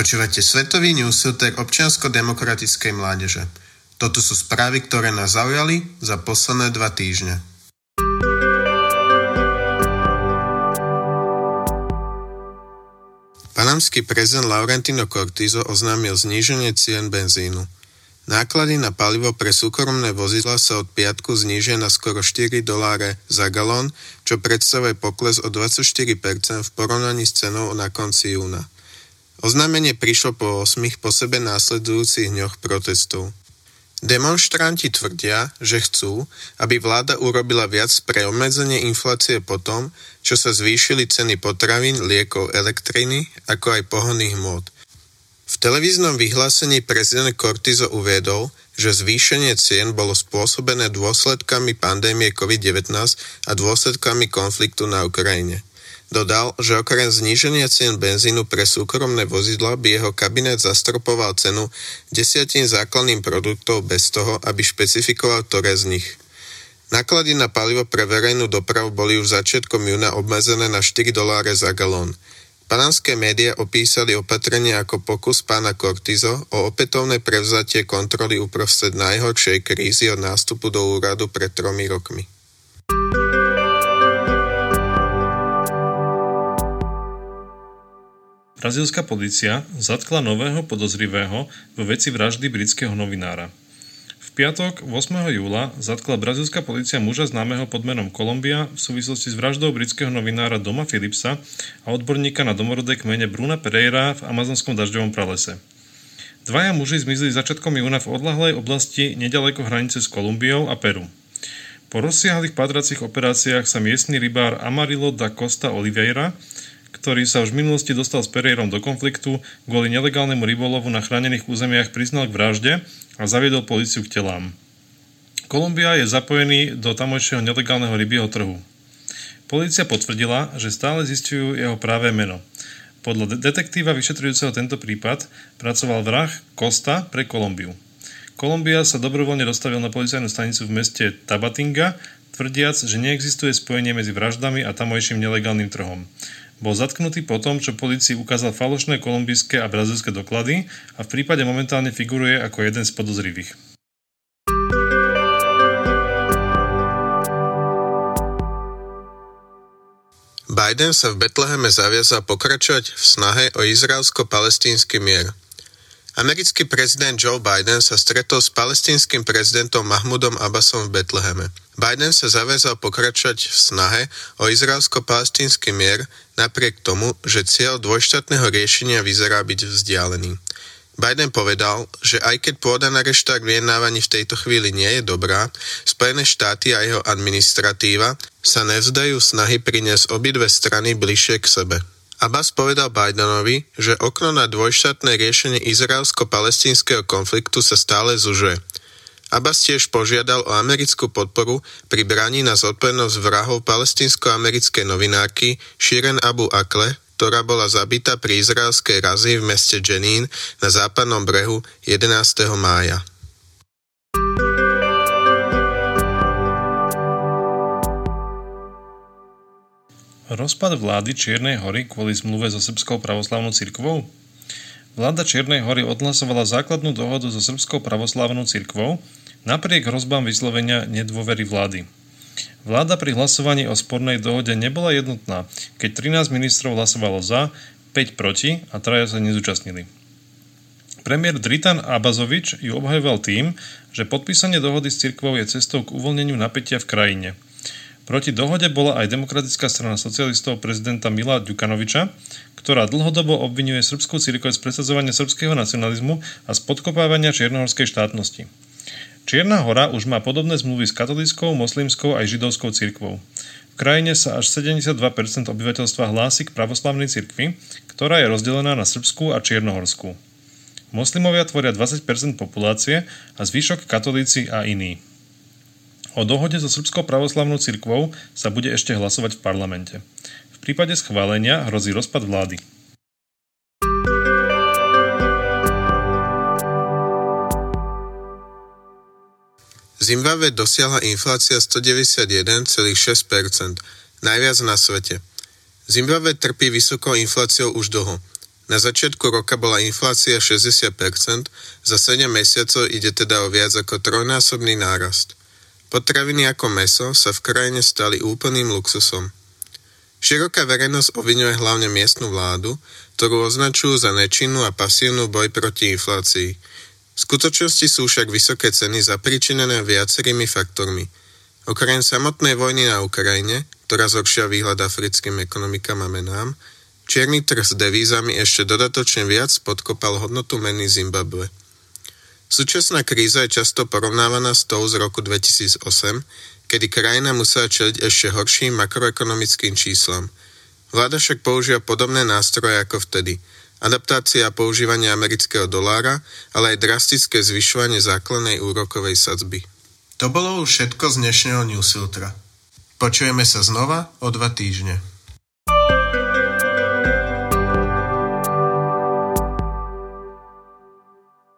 Počúvate Svetový newsfilter občiansko-demokratickej mládeže. Toto sú správy, ktoré nás zaujali za posledné dva týždne. Panamský prezident Laurentino Cortizo oznámil zníženie cien benzínu. Náklady na palivo pre súkromné vozidla sa od piatku znížia na skoro 4 doláre za galón, čo predstavuje pokles o 24% v porovnaní s cenou na konci júna. Oznámenie prišlo po osmých po sebe následujúcich dňoch protestov. Demonstranti tvrdia, že chcú, aby vláda urobila viac pre obmedzenie inflácie po tom, čo sa zvýšili ceny potravín, liekov, elektriny, ako aj pohonných mód. V televíznom vyhlásení prezident Cortizo uviedol, že zvýšenie cien bolo spôsobené dôsledkami pandémie COVID-19 a dôsledkami konfliktu na Ukrajine. Dodal, že okrem zníženia cien benzínu pre súkromné vozidla by jeho kabinet zastropoval cenu desiatín základným produktov bez toho, aby špecifikoval ktoré z nich. Náklady na palivo pre verejnú dopravu boli už začiatkom júna obmedzené na 4 doláre za galón. Panamské médiá opísali opatrenie ako pokus pána Cortizo o opätovné prevzatie kontroly uprostred najhoršej krízy od nástupu do úradu pred tromi rokmi. Brazílska polícia zatkla nového podozrivého vo veci vraždy britského novinára. V piatok 8. júla zatkla brazílska polícia muža známeho pod menom Kolumbia v súvislosti s vraždou britského novinára Doma Philipsa a odborníka na domorodé kmene Bruna Pereira v amazonskom dažďovom pralese. Dvaja muži zmizli začiatkom júna v odlahlej oblasti nedaleko hranice s Kolumbiou a Peru. Po rozsiahlých padracích operáciách sa miestny rybár Amarillo da Costa Oliveira ktorý sa už v minulosti dostal s Pereirom do konfliktu, kvôli nelegálnemu rybolovu na chránených územiach priznal k vražde a zaviedol policiu k telám. Kolumbia je zapojený do tamojšieho nelegálneho rybieho trhu. Polícia potvrdila, že stále zistujú jeho práve meno. Podľa detektíva vyšetrujúceho tento prípad pracoval vrah Costa pre Kolumbiu. Kolumbia sa dobrovoľne dostavil na policajnú stanicu v meste Tabatinga, tvrdiac, že neexistuje spojenie medzi vraždami a tamojším nelegálnym trhom. Bol zatknutý po tom, čo policii ukázal falošné kolumbijské a brazilské doklady a v prípade momentálne figuruje ako jeden z podozrivých. Biden sa v Betleheme zaviazal pokračovať v snahe o izraelsko-palestínsky mier. Americký prezident Joe Biden sa stretol s palestínskym prezidentom Mahmudom Abbasom v Betleheme. Biden sa zaviazal pokračovať v snahe o izraelsko-palestínsky mier napriek tomu, že cieľ dvojštátneho riešenia vyzerá byť vzdialený. Biden povedal, že aj keď pôda na reštart vyjednávaní v tejto chvíli nie je dobrá, Spojené štáty a jeho administratíva sa nevzdajú snahy priniesť obidve strany bližšie k sebe. Abbas povedal Bidenovi, že okno na dvojštátne riešenie izraelsko-palestínskeho konfliktu sa stále zužuje. Abbas tiež požiadal o americkú podporu pri braní na zodpovednosť vrahov palestinsko-americkej novinárky Shiren Abu Akle, ktorá bola zabitá pri izraelskej razi v meste Jenin na západnom brehu 11. mája. Rozpad vlády Čiernej hory kvôli zmluve so Srbskou pravoslavnou cirkvou? Vláda Čiernej hory odhlasovala základnú dohodu so Srbskou pravoslavnou cirkvou napriek hrozbám vyslovenia nedôvery vlády. Vláda pri hlasovaní o spornej dohode nebola jednotná, keď 13 ministrov hlasovalo za, 5 proti a traja sa nezúčastnili. Premiér Dritan Abazovič ju obhajoval tým, že podpísanie dohody s cirkvou je cestou k uvoľneniu napätia v krajine – Proti dohode bola aj demokratická strana socialistov prezidenta Mila Ďukanoviča, ktorá dlhodobo obvinuje srbskú cirkev z presadzovania srbského nacionalizmu a z podkopávania čiernohorskej štátnosti. Čierna hora už má podobné zmluvy s katolíckou, moslimskou aj židovskou cirkvou. V krajine sa až 72% obyvateľstva hlási k pravoslavnej cirkvi, ktorá je rozdelená na srbskú a čiernohorskú. Moslimovia tvoria 20% populácie a zvyšok katolíci a iní. O dohode so Srbskou pravoslavnou cirkvou sa bude ešte hlasovať v parlamente. V prípade schválenia hrozí rozpad vlády. Zimbabwe dosiahla inflácia 191,6%, najviac na svete. Zimbabwe trpí vysokou infláciou už dlho. Na začiatku roka bola inflácia 60%, za 7 mesiacov ide teda o viac ako trojnásobný nárast. Potraviny ako meso sa v krajine stali úplným luxusom. Široká verejnosť obvinuje hlavne miestnu vládu, ktorú označujú za nečinnú a pasívnu boj proti inflácii. V skutočnosti sú však vysoké ceny zapričinené viacerými faktormi. Okrem samotnej vojny na Ukrajine, ktorá zhoršia výhľad africkým ekonomikám a menám, Čierny trh s devízami ešte dodatočne viac podkopal hodnotu meny Zimbabwe. Súčasná kríza je často porovnávaná s tou z roku 2008, kedy krajina musela čeliť ešte horším makroekonomickým číslam. Vláda však používa podobné nástroje ako vtedy. Adaptácia a používanie amerického dolára, ale aj drastické zvyšovanie základnej úrokovej sadzby. To bolo už všetko z dnešného newsfiltra. Počujeme sa znova o dva týždne.